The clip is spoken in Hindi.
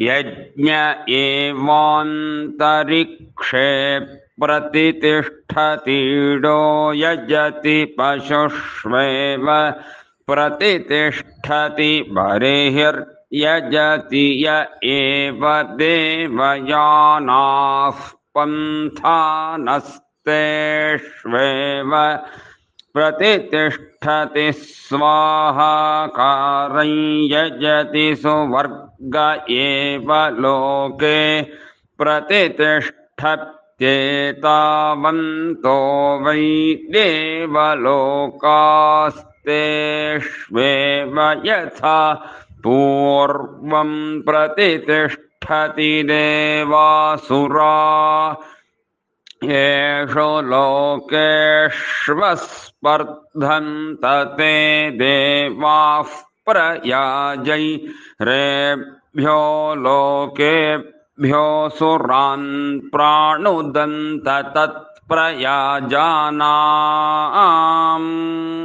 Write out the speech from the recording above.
यज्ञ एवान्तरिक्षे प्रतितिष्ठतीडो यजति पशुष्वेव प्रतितिष्ठति बर्हिर्यजति य एव देवयानाः पन्थानस्तेष्वेव प्रतितिष्ठति स्वाहाकारं यजति सुवर्ग एव लोके प्रतितिष्ठत्येतावन्तो वै देवलोकास्तेष्वेव यथा पूर्वं प्रतितिष्ठति देवासुरा। येषु लोकेष्वस्पर्धन्त ते देवाः प्रयाजैरेभ्यो लोकेभ्यो सुरान् प्राणुदन्त तत्प्रयाजानाम्